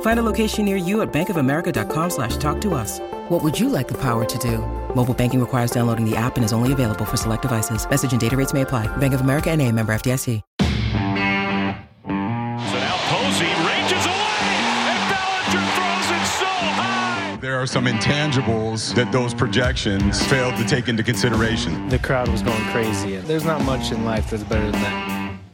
Find a location near you at bankofamerica.com slash talk to us. What would you like the power to do? Mobile banking requires downloading the app and is only available for select devices. Message and data rates may apply. Bank of America and a member FDIC. So now Posey ranges away, and Bellinger throws it so high. There are some intangibles that those projections failed to take into consideration. The crowd was going crazy. There's not much in life that's better than that.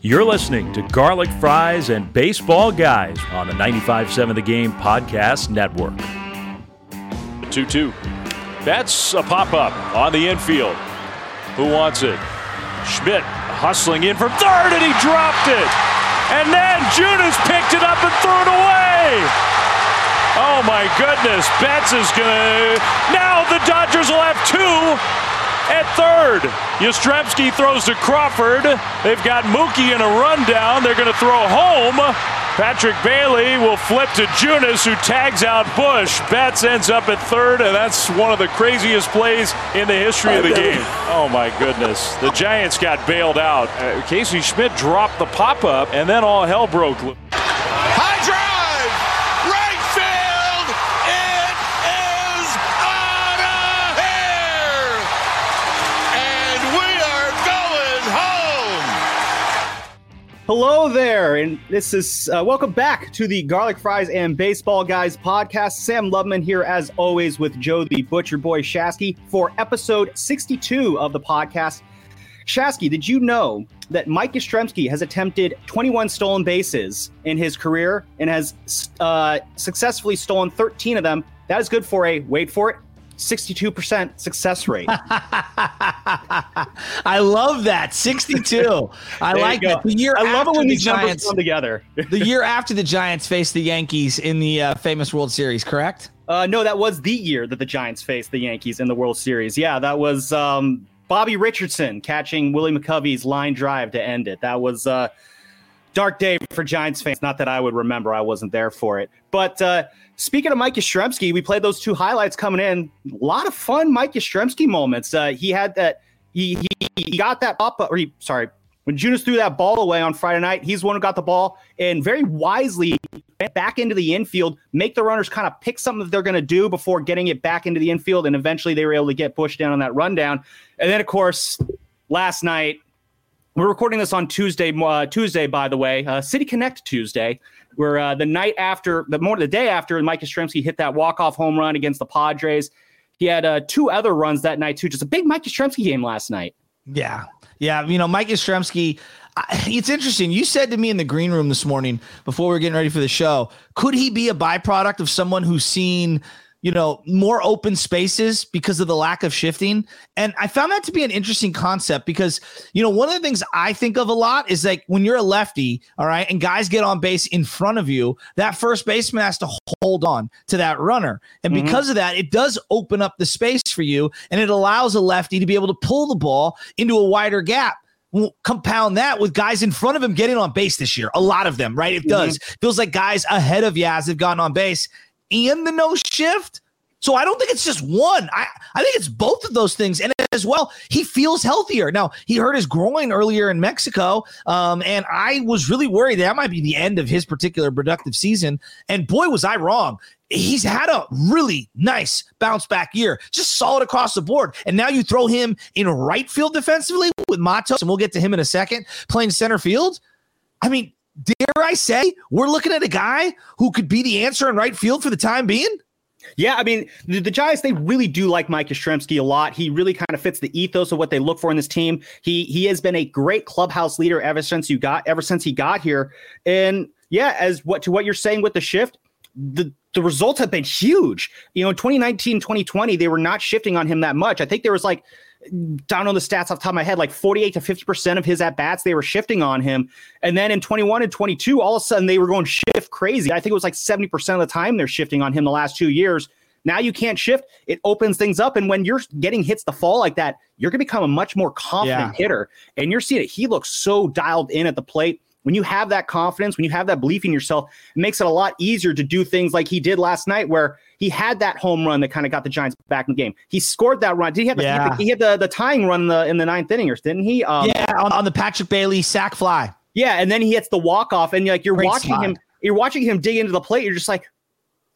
You're listening to Garlic Fries and Baseball Guys on the 95.7 The Game Podcast Network. 2 2. That's a pop up on the infield. Who wants it? Schmidt hustling in from third, and he dropped it. And then Junis picked it up and threw it away. Oh my goodness. Betts is going to. Now the Dodgers will have two at third. Yastrzemski throws to Crawford. They've got Mookie in a rundown. They're going to throw home. Patrick Bailey will flip to Junis, who tags out Bush. Betts ends up at third, and that's one of the craziest plays in the history of the game. Oh my goodness. The Giants got bailed out. Uh, Casey Schmidt dropped the pop up, and then all hell broke loose. Hello there, and this is uh, welcome back to the Garlic Fries and Baseball Guys podcast. Sam Lubman here, as always, with Joe the Butcher Boy Shasky for episode 62 of the podcast. Shasky, did you know that Mike Yastrzemski has attempted 21 stolen bases in his career and has uh, successfully stolen 13 of them? That is good for a wait for it 62% success rate. I love that. 62. I like that. The year I love it when the these numbers come together. the year after the Giants faced the Yankees in the uh, famous World Series, correct? Uh, no, that was the year that the Giants faced the Yankees in the World Series. Yeah, that was um, Bobby Richardson catching Willie McCovey's line drive to end it. That was uh, dark day for Giants fans. Not that I would remember; I wasn't there for it. But uh, speaking of Mike Yastrzemski, we played those two highlights coming in. A lot of fun Mike Yastrzemski moments. Uh, he had that. He, he he got that up, or he sorry. When Junis threw that ball away on Friday night, he's the one who got the ball and very wisely went back into the infield, make the runners kind of pick something that they're going to do before getting it back into the infield. And eventually they were able to get pushed down on that rundown. And then, of course, last night, we're recording this on Tuesday, uh, Tuesday, by the way, uh, City Connect Tuesday, where uh, the night after, the more the day after Mike Yastrzemski hit that walk-off home run against the Padres. He had uh, two other runs that night, too. Just a big Mike Yastrzemski game last night. Yeah. Yeah. You know, Mike Yastrzemski, it's interesting. You said to me in the green room this morning before we were getting ready for the show, could he be a byproduct of someone who's seen, you know, more open spaces because of the lack of shifting? And I found that to be an interesting concept because, you know, one of the things I think of a lot is like when you're a lefty, all right, and guys get on base in front of you, that first baseman has to hold on to that runner. And Mhm. because of that, it does open up the space for you and it allows a lefty to be able to pull the ball into a wider gap. Well, compound that with guys in front of him getting on base this year. A lot of them, right? It does. Feels like guys ahead of Yaz have gotten on base and the no shift. So I don't think it's just one. I, I think it's both of those things. And as well, he feels healthier. Now, he hurt his groin earlier in Mexico. Um, and I was really worried that might be the end of his particular productive season. And boy, was I wrong. He's had a really nice bounce back year, just solid across the board. And now you throw him in right field defensively with Matos, and we'll get to him in a second, playing center field. I mean, dare I say, we're looking at a guy who could be the answer in right field for the time being? Yeah, I mean, the, the, Giants, they really do like Mike Yastrzemski a lot. He really kind of fits the ethos of what they look for in this team. He he has been a great clubhouse leader ever since you got ever since he got here. And yeah, as what to what you're saying with the shift, the the results have been huge. You know, in 2019, 2020, they were not shifting on him that much. I think there was like down on the stats off the top of my head, like 48 to 50% of his at bats, they were shifting on him. And then in 21 and 22, all of a sudden they were going shift crazy. I think it was like 70% of the time they're shifting on him the last two years. Now you can't shift. It opens things up. And when you're getting hits to fall like that, you're going to become a much more confident yeah. hitter. And you're seeing it. He looks so dialed in at the plate when you have that confidence, when you have that belief in yourself, it makes it a lot easier to do things like he did last night, where he had that home run that kind of got the Giants back in the game. He scored that run. Did he have the, yeah. he, had the, he had the, the tying run in the, in the ninth inning, or didn't he? Um, yeah, on, on, the Patrick Bailey sac fly. Yeah, and then he hits the walk off, and like you're Great watching slide. him, you're watching him dig into the plate. You're just like,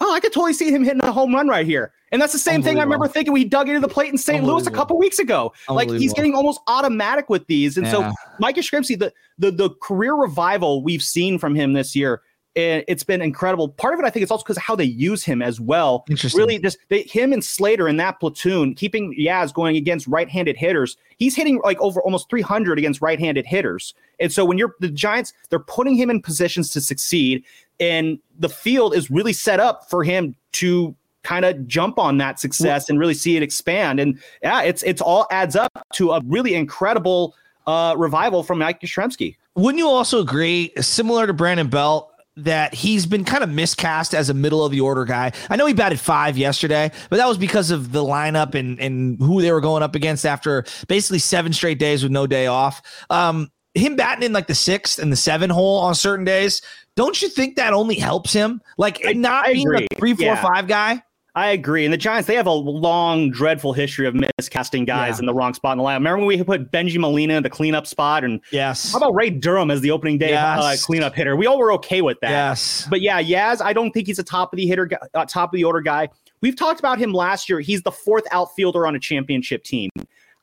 oh, I could totally see him hitting a home run right here. And that's the same thing I remember thinking when he dug into the plate in St. Louis a couple weeks ago. Like he's getting almost automatic with these. And yeah. so Mike Yastrzemski, the, the the career revival we've seen from him this year, it's been incredible. Part of it, I think, it's also because of how they use him as well. Really, just they, him and Slater in that platoon, keeping Yaz going against right-handed hitters. He's hitting like over almost 300 against right-handed hitters. And so when you're the Giants, they're putting him in positions to succeed, and the field is really set up for him to kind of jump on that success and really see it expand. And yeah, it's it's all adds up to a really incredible uh, revival from Mike Yastrzemski. Wouldn't you also agree, similar to Brandon Belt, that he's been kind of miscast as a middle of the order guy. I know he batted five yesterday, but that was because of the lineup and and who they were going up against after basically seven straight days with no day off. Um, him batting in like the sixth and the seven hole on certain days, don't you think that only helps him? Like I, not I being agree. a three, four, yeah. five guy. I agree. And the Giants, they have a long, dreadful history of miscasting guys yeah. in the wrong spot in the lineup. Remember when we put Bengie Molina in the cleanup spot? And yes. How about Ray Durham as the opening day uh, yes. uh, cleanup hitter? We all were okay with that. Yes. But yeah, Yaz, I don't think he's a top of the hitter, uh, top of the order guy. We've talked about him last year. He's the fourth outfielder on a championship team.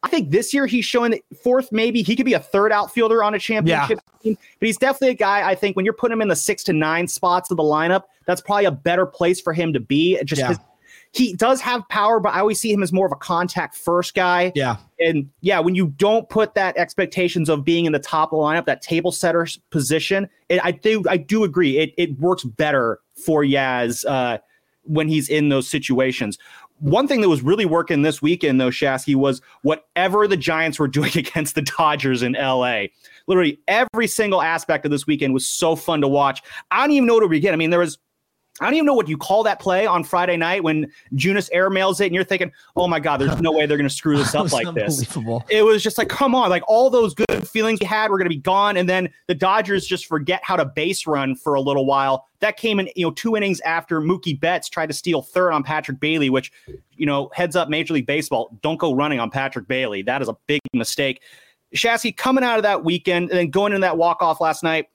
I think this year he's showing that fourth, maybe he could be a third outfielder on a championship yeah. team. But he's definitely a guy. I think when you're putting him in the six to nine spots of the lineup, that's probably a better place for him to be. Just yeah he does have power, but I always see him as more of a contact first guy. Yeah. And yeah, when you don't put that expectations of being in the top of the lineup, that table setter position, it, I do I do agree. It it works better for Yaz uh, when he's in those situations. One thing that was really working this weekend, though, Shasky, was whatever the Giants were doing against the Dodgers in LA. Literally every single aspect of this weekend was so fun to watch. I don't even know where to begin. I mean, there was I don't even know what you call that play on Friday night when Junis airmails it and you're thinking, oh my God, there's no way they're going to screw this up like this. It was just like, come on, like all those good feelings you had were going to be gone. And then the Dodgers just forget how to base run for a little while. That came in, you know, two innings after Mookie Betts tried to steal third on Patrick Bailey, which, you know, heads up Major League Baseball, don't go running on Patrick Bailey. That is a big mistake. Shasky coming out of that weekend and then going into that walk off last night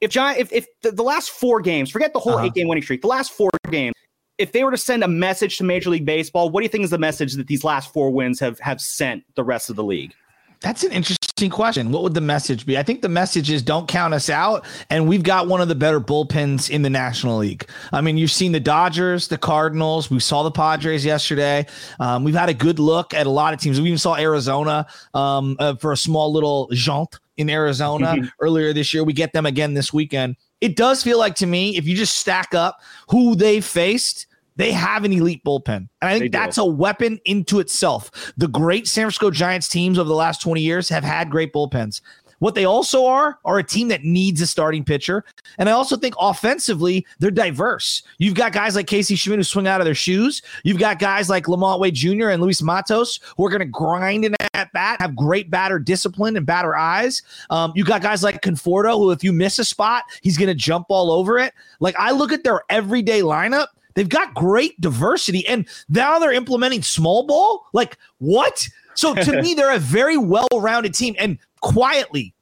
if John, if, if the, the last four games, forget the whole uh-huh. eight game winning streak, the last four games, if they were to send a message to Major League Baseball, what do you think is the message that these last four wins have have sent the rest of the league? That's an interesting question. What would the message be? I think the message is don't count us out. And we've got one of the better bullpens in the National League. I mean, you've seen the Dodgers, the Cardinals. We saw the Padres yesterday. Um, we've had a good look at a lot of teams. We even saw Arizona um, uh, for a small little jaunt in Arizona mm-hmm. earlier this year. We get them again this weekend. It does feel like to me, if you just stack up who they faced, they have an elite bullpen. And I think that's a weapon into itself. The great San Francisco Giants teams over the last 20 years have had great bullpens. What they also are are a team that needs a starting pitcher. And I also think offensively, they're diverse. You've got guys like Casey Schmidt who swing out of their shoes. You've got guys like LaMonte Wade Jr. and Luis Matos who are going to grind in at bat, have great batter discipline and batter eyes. Um, you got guys like Conforto who, if you miss a spot, he's going to jump all over it. Like I look at their everyday lineup. They've got great diversity, and now they're implementing small ball. Like what? So to me, they're a very well-rounded team. And quietly,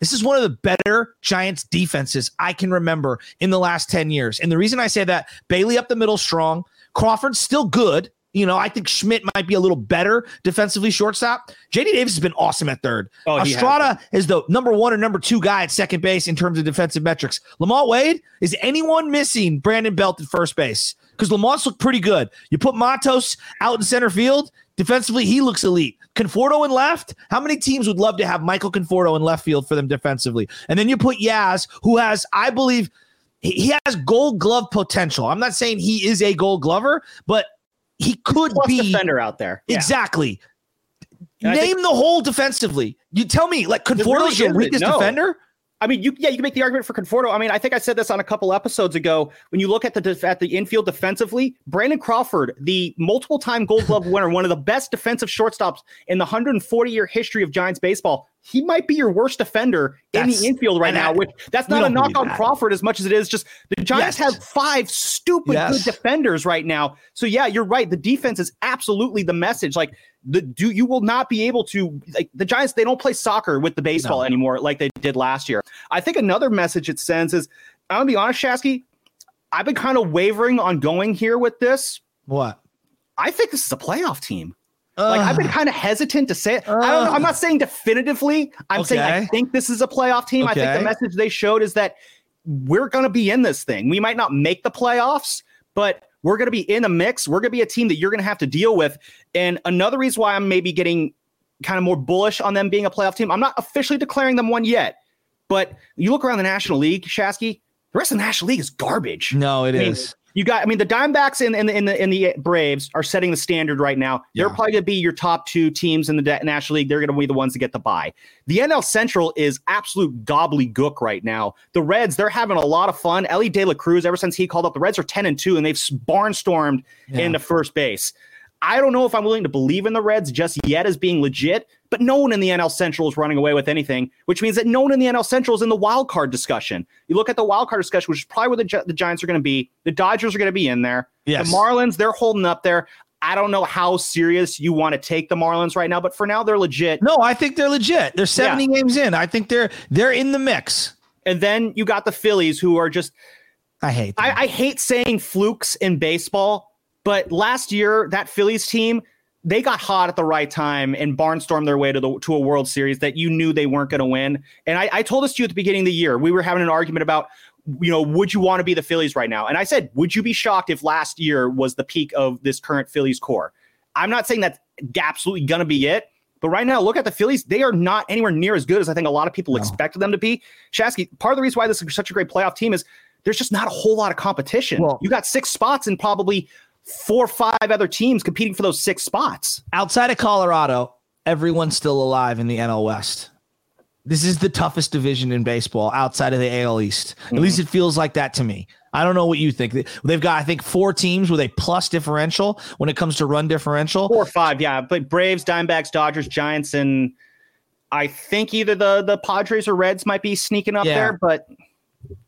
this is one of the better Giants defenses I can remember in the last 10 years. And the reason I say that, Bailey up the middle strong, Crawford's still good, You know, I think Schmidt might be a little better defensively shortstop. JD Davis has been awesome at third. Oh, Estrada is the number one or number two guy at second base in terms of defensive metrics. LaMonte Wade, is anyone missing Brandon Belt at first base? Because LaMonte's looked pretty good. You put Matos out in center field, defensively, he looks elite. Conforto in left. How many teams would love to have Michael Conforto in left field for them defensively? And then you put Yaz, who has, I believe, he has gold glove potential. I'm not saying he is a gold glover, but he could Plus be defender out there. Yeah. Exactly. And Name think- the whole defensively. You tell me, like really Conforto's your isn't, weakest no. defender? I mean, you yeah, you can make the argument for Conforto. I mean, I think I said this on a couple episodes ago. When you look at the def- at the infield defensively, Brandon Crawford, the multiple time Gold Glove winner, one of the best defensive shortstops in the 140 year history of Giants baseball, he might be your worst defender in the infield right now. I- Which that's not a knock on that. Crawford as much as it is just the Giants Yes. have five stupid Yes. good defenders right now. So yeah, you're right. The defense is absolutely the message. Like the do you will not be able to like the Giants. They don't play soccer with the baseball No. anymore like they did last year. I think another message it sends is I'm gonna be honest, Shasky. I've been kind of wavering on going here with this. What? I think this is a playoff team. Like I've been kind of hesitant to say it. I don't know. I'm not saying definitively. I'm saying I think this is a playoff team. I think the message they showed is that we're going to be in this thing. We might not make the playoffs, but we're going to be in a mix. We're going to be a team that you're going to have to deal with. And another reason why I'm maybe getting kind of more bullish on them being a playoff team, I'm not officially declaring them one yet, but you look around the National League, Shasky, the rest of the National League is garbage. No, it I is. You got, I mean, the Diamondbacks and, and, and, the, and the Braves are setting the standard right now. They're probably going to be your top two teams in the National League. They're going to be the ones to get the bye. The NL Central is absolute gobbledygook right now. The Reds, they're having a lot of fun. Elly De La Cruz, ever since he called up, the Reds are 10 and 2, and they've barnstormed Yeah. into first base. I don't know if I'm willing to believe in the Reds just yet as being legit, but no one in the NL Central is running away with anything, which means that no one in the NL Central is in the wild card discussion. You look at the wild card discussion, which is probably where the, Gi- the Giants are going to be. The Dodgers are going to be in there. Yes. The Marlins, they're holding up there. I don't know how serious you want to take the Marlins right now, but for now, they're legit. No, I think they're legit. They're 70 games in. I think they're they're in the mix. And then you got the Phillies, who are just I hate. I, I hate saying flukes in baseball, but last year that Phillies team they got hot at the right time and barnstormed their way to the to a World Series that you knew they weren't going to win. And I, I told this to you at the beginning of the year. We were having an argument about, you know, would you want to be the Phillies right now? And I said, would you be shocked if last year was the peak of this current Phillies core? I'm not saying that's absolutely going to be it. But right now, look at the Phillies. They are not anywhere near as good as I think a lot of people expected them to be. Shasky, part of the reason why this is such a great playoff team is there's just not a whole lot of competition. Well- you got six spots and probably four or five other teams competing for those six spots. Outside of Colorado, everyone's still alive in the NL West. This is the toughest division in baseball outside of the AL East. At mm-hmm. least it feels like that to me. I don't know what you think. They've got, I think, four teams with a plus differential when it comes to run differential. Four or five, yeah. But Braves, Diamondbacks, Dodgers, Giants, and I think either the the Padres or Reds might be sneaking up Yeah. there. But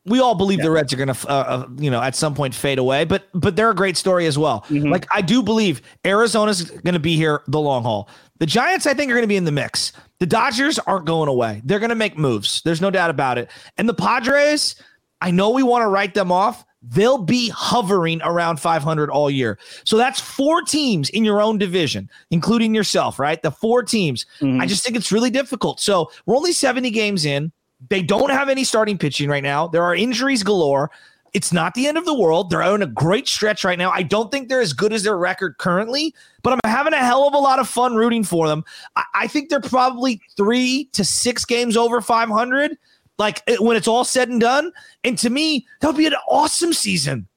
we all believe the Reds are going to, uh, uh, you know, at some point fade away, but but they're a great story as well. Like I do believe Arizona's going to be here the long haul. The Giants, I think, are going to be in the mix. The Dodgers aren't going away. They're going to make moves. There's no doubt about it. And the Padres, I know we want to write them off. They'll be hovering around 500 all year. So that's four teams in your own division, including yourself, right? The four teams. I just think it's really difficult. So we're only 70 games in. They don't have any starting pitching right now. There are injuries galore. It's not the end of the world. They're on a great stretch right now. I don't think they're as good as their record currently, but I'm having a hell of a lot of fun rooting for them. I, I think they're probably three to six games over 500, like it- when it's all said and done. And to me, that'll be an awesome season.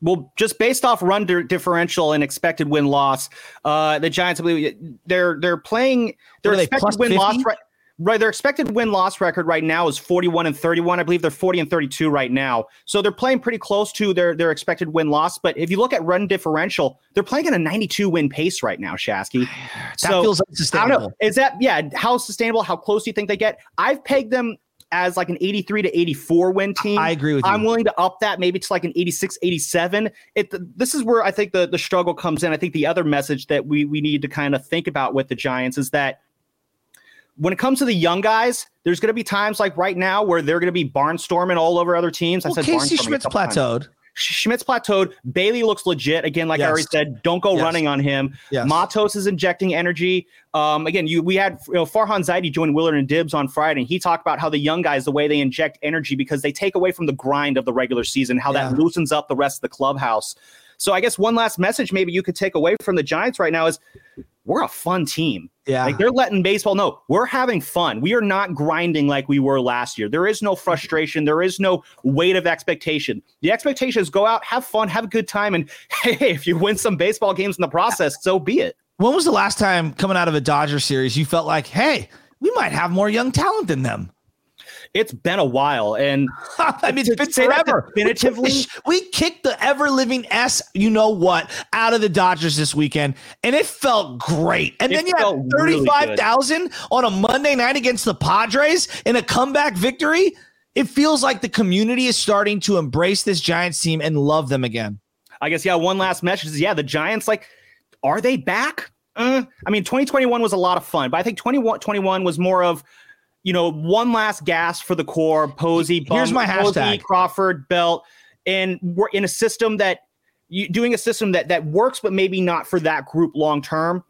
Well, just based off run di- differential and expected win loss, uh, the Giants, I believe they're they're playing their What are they, expected plus win loss right. Right, their expected win loss record right now is 41 and 31. I believe they're 40 and 32 right now. So they're playing pretty close to their their expected win loss. But if you look at run differential, they're playing at a 92 win pace right now, Shasky. That feels I don't know. Is that yeah? How sustainable? How close do you think they get? I've pegged them as like an 83 to 84 win team. I agree with you. I'm willing to up that maybe to like an 86, 87. It this is where I think the the struggle comes in. I think the other message that we we need to kind of think about with the Giants is that when it comes to the young guys, there's going to be times like right now where they're going to be barnstorming all over other teams. Well, I said Casey Schmidt's couple times. plateaued. Schmidt's plateaued. Bailey looks legit. Again, like yes. I already said, don't go yes. running on him. Yes. Matos is injecting energy. Um, again, you we had you know, Farhan Zaidi join Willard and Dibs on Friday, and he talked about how the young guys, the way they inject energy because they take away from the grind of the regular season, how yeah. that loosens up the rest of the clubhouse. So I guess one last message maybe you could take away from the Giants right now is we're a fun team. Yeah. Like they're letting baseball know we're having fun. We are not grinding like we were last year. There is no frustration. There is no weight of expectation. The expectation is go out, have fun, have a good time. And hey, if you win some baseball games in the process, so be it. When was the last time coming out of a Dodger series you felt like, hey, we might have more young talent than them? It's been a while, and I mean, it's been forever. Definitively, we, kicked the ever living s, you know what, out of the Dodgers this weekend, and it felt great. And it then you had thirty five thousand really on a Monday night against the Padres in a comeback victory. It feels like the community is starting to embrace this Giants team and love them again. I guess yeah. One last message is yeah, the Giants like, are they back? Uh, I mean, 2021 was a lot of fun, but I think 2021 was more of you know, one last gas for the core. Posey, Bum, here's my Posey, hashtag: Crawford, Belt, and we're in a system that you doing a system that that works, but maybe not for that group long term.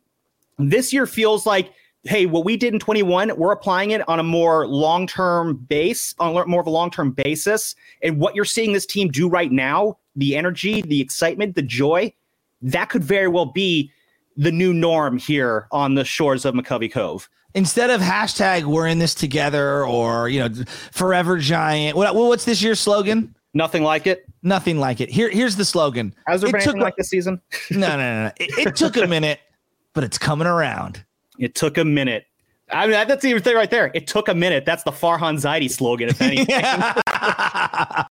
This year feels like, hey, what we did in 21, we're applying it on a more long term base, on more of a long term basis. And what you're seeing this team do right now, the energy, the excitement, the joy, that could very well be the new norm here on the shores of McCovey Cove instead of hashtag we're in this together or you know forever giant what, what's this year's slogan nothing like it nothing like it here here's the slogan has there it been a, like this season no no no, no. It, it, took a minute but it's coming around it took a minute I mean, that's even thing right there. It took a minute. That's the Farhan Zaidi slogan, if anything.